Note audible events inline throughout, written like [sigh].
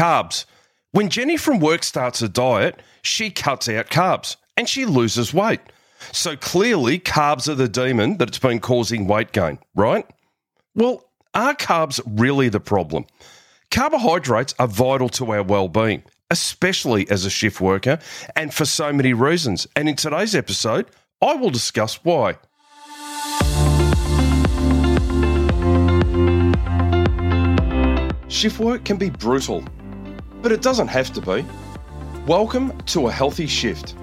Carbs. When Jenny from work starts a diet, she cuts out carbs and she loses weight. So clearly, carbs are the demon that's been causing weight gain, right? Well, are carbs really the problem? Carbohydrates are vital to our well-being, especially as a shift worker, and for so many reasons. And in today's episode, I will discuss why. Shift work can be brutal, but it doesn't have to be. Welcome to a healthy shift.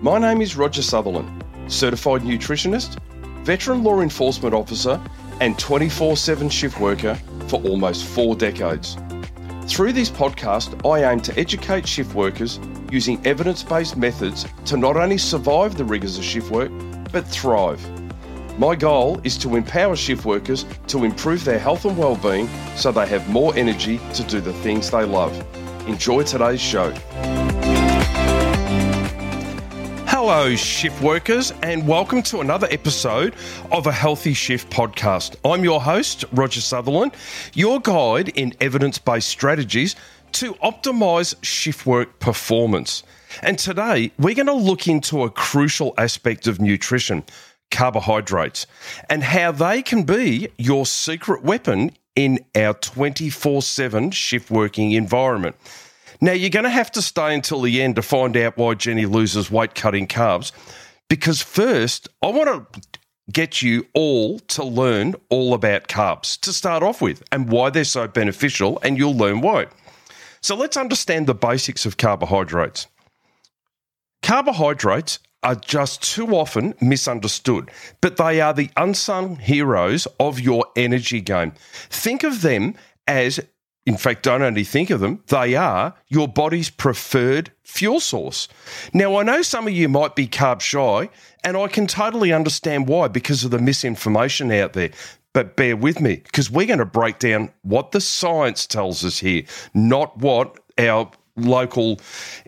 My name is Roger Sutherland, certified nutritionist, veteran law enforcement officer, and 24 7 shift worker for almost four decades. Through this podcast, I aim to educate shift workers using evidence based methods to not only survive the rigours of shift work, but thrive. My goal is to empower shift workers to improve their health and well-being so they have more energy to do the things they love. Enjoy today's show. Hello, shift workers, and welcome to another episode of a Healthy Shift podcast. I'm your host, Roger Sutherland, your guide in evidence based strategies to optimize shift work performance. And today, we're going to look into a crucial aspect of nutrition carbohydrates and how they can be your secret weapon in our 24 7 shift working environment. Now, you're going to have to stay until the end to find out why Jenny loses weight cutting carbs, because first, I want to get you all to learn all about carbs to start off with and why they're so beneficial, and you'll learn why. So, let's understand the basics of carbohydrates. Carbohydrates are just too often misunderstood, but they are the unsung heroes of your energy game. Think of them as, in fact, don't only think of them, they are your body's preferred fuel source. Now, I know some of you might be carb shy, and I can totally understand why because of the misinformation out there. But bear with me because we're going to break down what the science tells us here, not what our local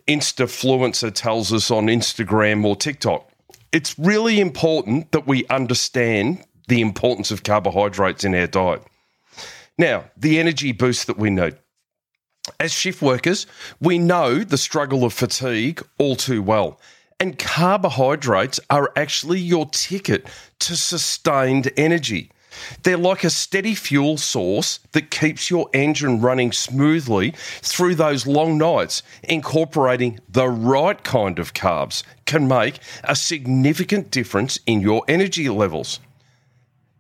Instafluencer tells us on Instagram or TikTok. It's really important that we understand the importance of carbohydrates in our diet. Now, the energy boost that we need. As shift workers, we know the struggle of fatigue all too well. And carbohydrates are actually your ticket to sustained energy. They're like a steady fuel source that keeps your engine running smoothly through those long nights. Incorporating the right kind of carbs can make a significant difference in your energy levels.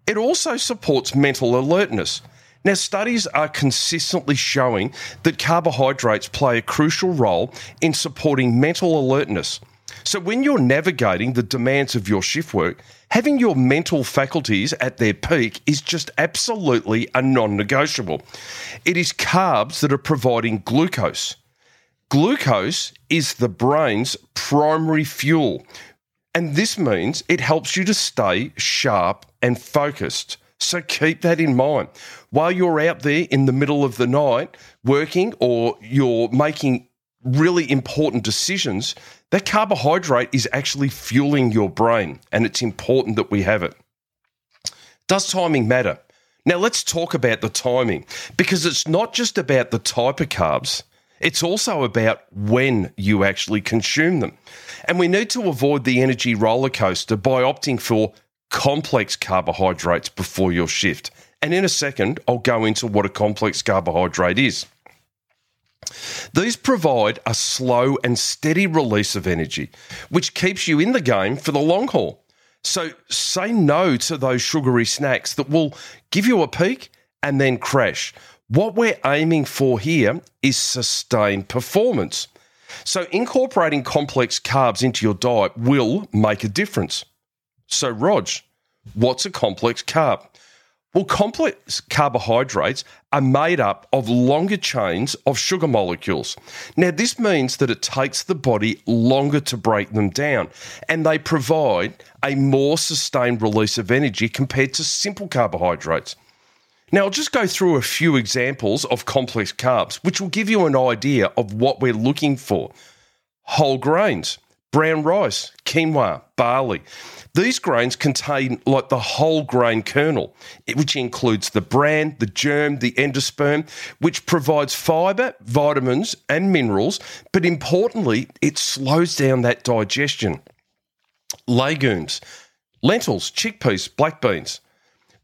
It also supports mental alertness. Now, studies are consistently showing that carbohydrates play a crucial role in supporting mental alertness. So, when you're navigating the demands of your shift work, having your mental faculties at their peak is just absolutely a non negotiable. It is carbs that are providing glucose. Glucose is the brain's primary fuel, and this means it helps you to stay sharp and focused. So keep that in mind. While you're out there in the middle of the night working or you're making really important decisions, that carbohydrate is actually fueling your brain, and it's important that we have it. Does timing matter? Now, let's talk about the timing because it's not just about the type of carbs, it's also about when you actually consume them. And we need to avoid the energy roller coaster by opting for complex carbohydrates before your shift. And in a second, I'll go into what a complex carbohydrate is. These provide a slow and steady release of energy, which keeps you in the game for the long haul. So say no to those sugary snacks that will give you a peak and then crash. What we're aiming for here is sustained performance. So incorporating complex carbs into your diet will make a difference. So, Rog, what's a complex carb? Well, complex carbohydrates are made up of longer chains of sugar molecules. Now, this means that it takes the body longer to break them down, and they provide a more sustained release of energy compared to simple carbohydrates. Now, I'll just go through a few examples of complex carbs, which will give you an idea of what we're looking for. Whole grains, brown rice, quinoa, barley. These grains contain like the whole grain kernel, which includes the bran, the germ, the endosperm, which provides fiber, vitamins, and minerals, but importantly, it slows down that digestion. Legumes, lentils, chickpeas, black beans.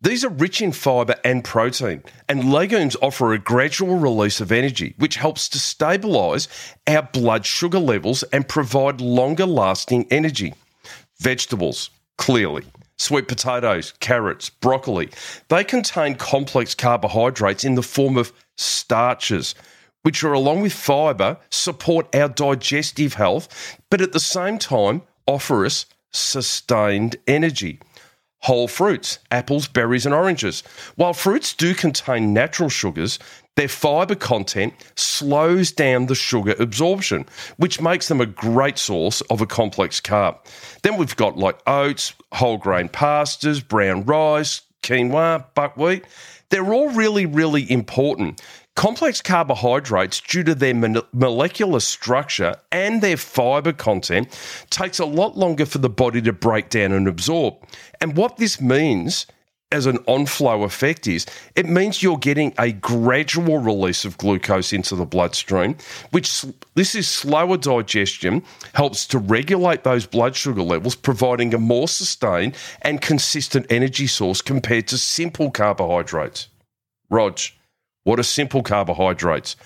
These are rich in fibre and protein, and legumes offer a gradual release of energy, which helps to stabilise our blood sugar levels and provide longer lasting energy. Vegetables, clearly. Sweet potatoes, carrots, broccoli, they contain complex carbohydrates in the form of starches, which are along with fibre support our digestive health, but at the same time offer us sustained energy whole fruits, apples, berries, and oranges. While fruits do contain natural sugars, their fiber content slows down the sugar absorption, which makes them a great source of a complex carb. Then we've got like oats, whole grain pastas, brown rice, quinoa, buckwheat. They're all really, really important Complex carbohydrates, due to their molecular structure and their fiber content, takes a lot longer for the body to break down and absorb. And what this means as an on-flow effect is it means you're getting a gradual release of glucose into the bloodstream which this is slower digestion helps to regulate those blood sugar levels providing a more sustained and consistent energy source compared to simple carbohydrates rog what are simple carbohydrates?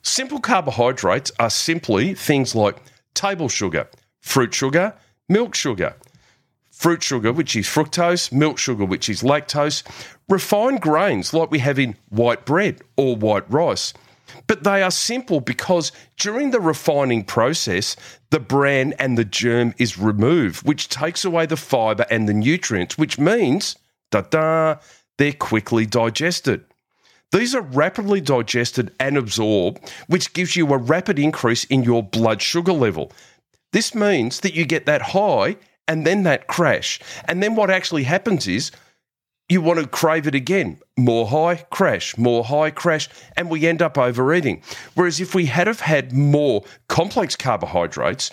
Simple carbohydrates are simply things like table sugar, fruit sugar, milk sugar. Fruit sugar, which is fructose, milk sugar, which is lactose, refined grains like we have in white bread or white rice. But they are simple because during the refining process, the bran and the germ is removed, which takes away the fiber and the nutrients, which means, da da, they're quickly digested. These are rapidly digested and absorbed, which gives you a rapid increase in your blood sugar level. This means that you get that high and then that crash. And then what actually happens is you want to crave it again. More high, crash, more high, crash, and we end up overeating. Whereas if we had have had more complex carbohydrates,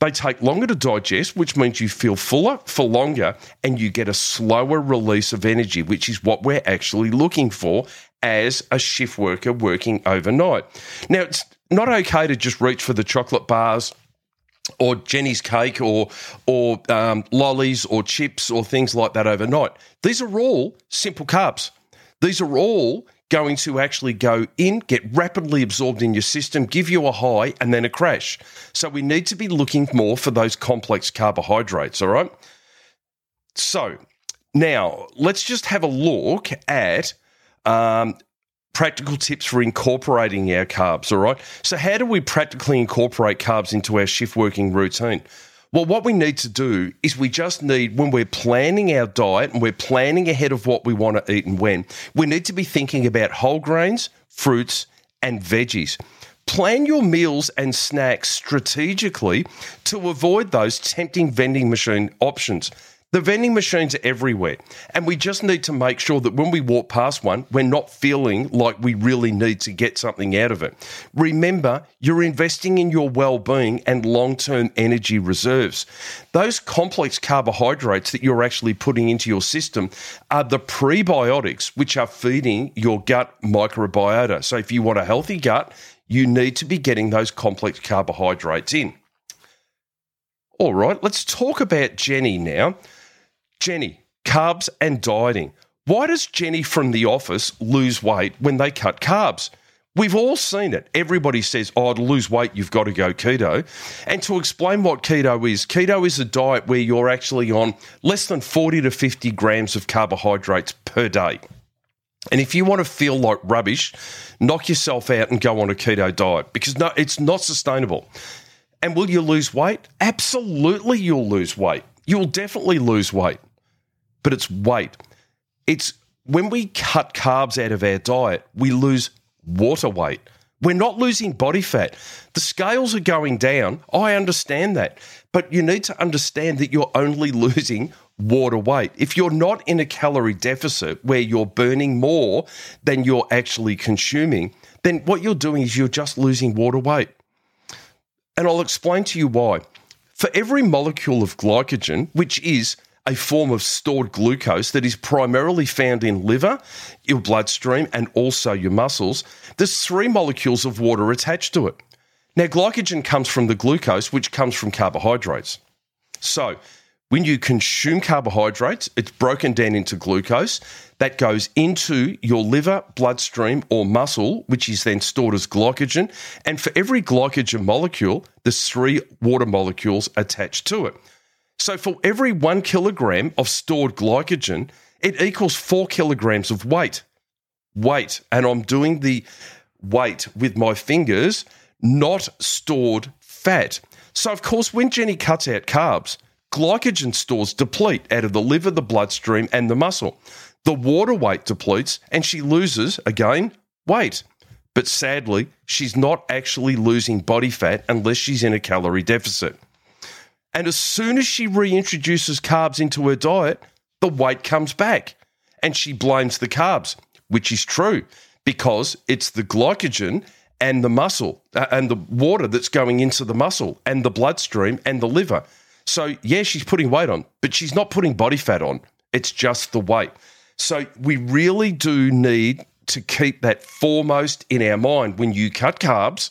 they take longer to digest, which means you feel fuller for longer and you get a slower release of energy, which is what we're actually looking for as a shift worker working overnight. Now, it's not okay to just reach for the chocolate bars or Jenny's cake or or um, lollies or chips or things like that overnight. These are all simple carbs. These are all going to actually go in, get rapidly absorbed in your system, give you a high, and then a crash. So we need to be looking more for those complex carbohydrates, all right? So now let's just have a look at um, practical tips for incorporating our carbs, all right? So, how do we practically incorporate carbs into our shift working routine? Well, what we need to do is we just need, when we're planning our diet and we're planning ahead of what we want to eat and when, we need to be thinking about whole grains, fruits, and veggies. Plan your meals and snacks strategically to avoid those tempting vending machine options. The vending machines are everywhere, and we just need to make sure that when we walk past one, we're not feeling like we really need to get something out of it. Remember, you're investing in your well being and long term energy reserves. Those complex carbohydrates that you're actually putting into your system are the prebiotics which are feeding your gut microbiota. So, if you want a healthy gut, you need to be getting those complex carbohydrates in. All right, let's talk about Jenny now. Jenny, carbs and dieting. Why does Jenny from the office lose weight when they cut carbs? We've all seen it. Everybody says, oh, to lose weight, you've got to go keto. And to explain what keto is, keto is a diet where you're actually on less than 40 to 50 grams of carbohydrates per day. And if you want to feel like rubbish, knock yourself out and go on a keto diet because no, it's not sustainable. And will you lose weight? Absolutely, you'll lose weight you will definitely lose weight, but it's weight. It's when we cut carbs out of our diet, we lose water weight. We're not losing body fat. The scales are going down. I understand that. But you need to understand that you're only [laughs] losing water weight. If you're not in a calorie deficit where you're burning more than you're actually consuming, then what you're doing is you're just losing water weight. And I'll explain to you why. For every molecule of glycogen, which is a form of stored glucose that is primarily found in liver, your bloodstream, and also your muscles, there's three molecules of water attached to it. Now, glycogen comes from the glucose, which comes from carbohydrates. So, when you consume carbohydrates, it's broken down into glucose that goes into your liver, bloodstream, or muscle, which is then stored as glycogen. And for every glycogen molecule, there's three water molecules attached to it. So for every one kilogram of stored glycogen, it equals four kilograms of weight. Weight. And I'm doing the weight with my fingers, not stored fat. So, of course, when Jenny cuts out carbs, glycogen stores deplete out of the liver, the bloodstream, and the muscle. The water weight depletes, and she loses, again, weight. But sadly, she's not actually losing body fat unless she's in a calorie deficit. And as soon as she reintroduces carbs into her diet, the weight comes back. And she blames the carbs, which is true because it's the glycogen and the muscle uh, and the water that's going into the muscle and the bloodstream and the liver. So, yeah, she's putting weight on, but she's not putting body fat on. It's just the weight. So, we really do need to keep that foremost in our mind when you cut carbs.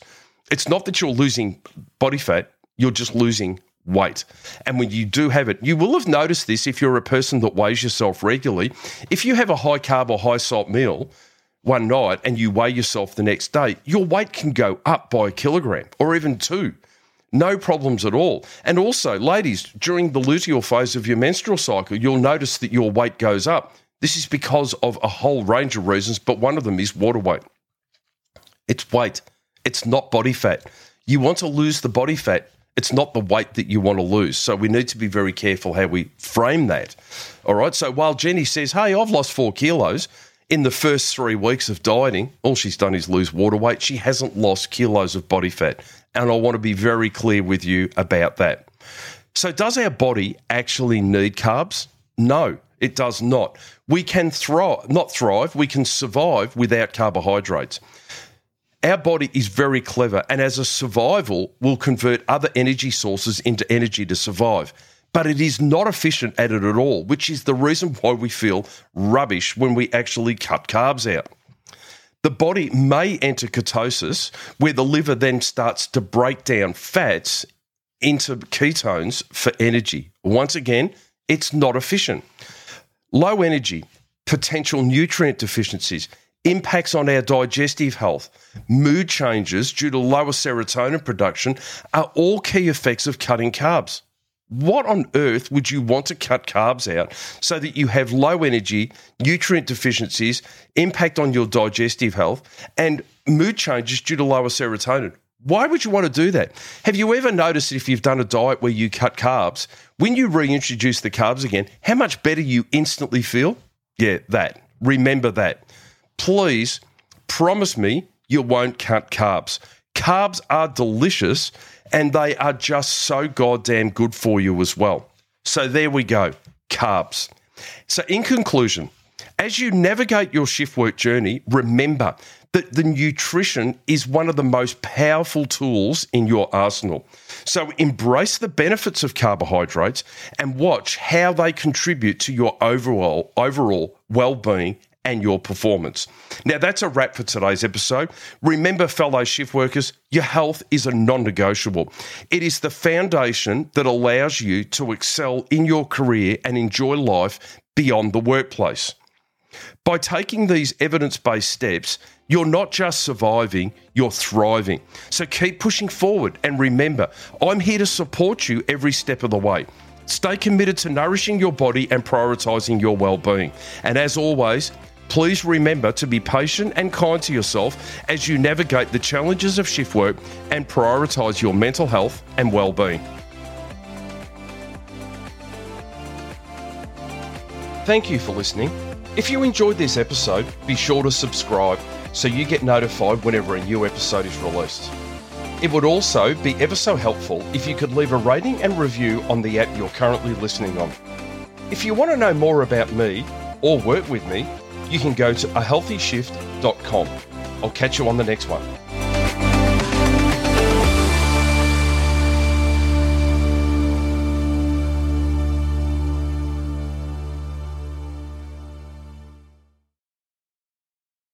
It's not that you're losing body fat, you're just losing weight. And when you do have it, you will have noticed this if you're a person that weighs yourself regularly. If you have a high carb or high salt meal one night and you weigh yourself the next day, your weight can go up by a kilogram or even two. No problems at all. And also, ladies, during the luteal phase of your menstrual cycle, you'll notice that your weight goes up. This is because of a whole range of reasons, but one of them is water weight. It's weight, it's not body fat. You want to lose the body fat, it's not the weight that you want to lose. So we need to be very careful how we frame that. All right. So while Jenny says, Hey, I've lost four kilos in the first three weeks of dieting, all she's done is lose water weight. She hasn't lost kilos of body fat. And I want to be very clear with you about that. So, does our body actually need carbs? No, it does not. We can thrive, not thrive, we can survive without carbohydrates our body is very clever and as a survival will convert other energy sources into energy to survive but it is not efficient at it at all which is the reason why we feel rubbish when we actually cut carbs out the body may enter ketosis where the liver then starts to break down fats into ketones for energy once again it's not efficient low energy potential nutrient deficiencies impacts on our digestive health, mood changes due to lower serotonin production are all key effects of cutting carbs. What on earth would you want to cut carbs out so that you have low energy, nutrient deficiencies, impact on your digestive health, and mood changes due to lower serotonin? Why would you want to do that? Have you ever noticed if you've done a diet where you cut carbs, when you reintroduce the carbs again, how much better you instantly feel? Yeah, that. Remember that please promise me you won't cut carbs. Carbs are delicious and they are just so goddamn good for you as well. So there we go carbs. So, in conclusion, as you navigate your shift work journey, remember that the nutrition is one of the most powerful tools in your arsenal. So embrace the benefits of carbohydrates and watch how they contribute to your overall overall well-being and your performance. Now, that's a wrap for today's episode. Remember, fellow shift workers, your health is a non negotiable. It is the foundation that allows you to excel in your career and enjoy life beyond the workplace. By taking these evidence based steps, you're not just surviving, you're thriving. So keep pushing forward and remember, I'm here to support you every step of the way. Stay committed to nourishing your body and prioritizing your well being. And as always, Please remember to be patient and kind to yourself as you navigate the challenges of shift work and prioritise your mental health and well-being. Thank you for listening. If you enjoyed this episode, be sure to subscribe so you get notified whenever a new episode is released. It would also be ever so helpful if you could leave a rating and review on the app you're currently listening on. If you want to know more about me or work with me, you can go to ahealthyshift.com. I'll catch you on the next one.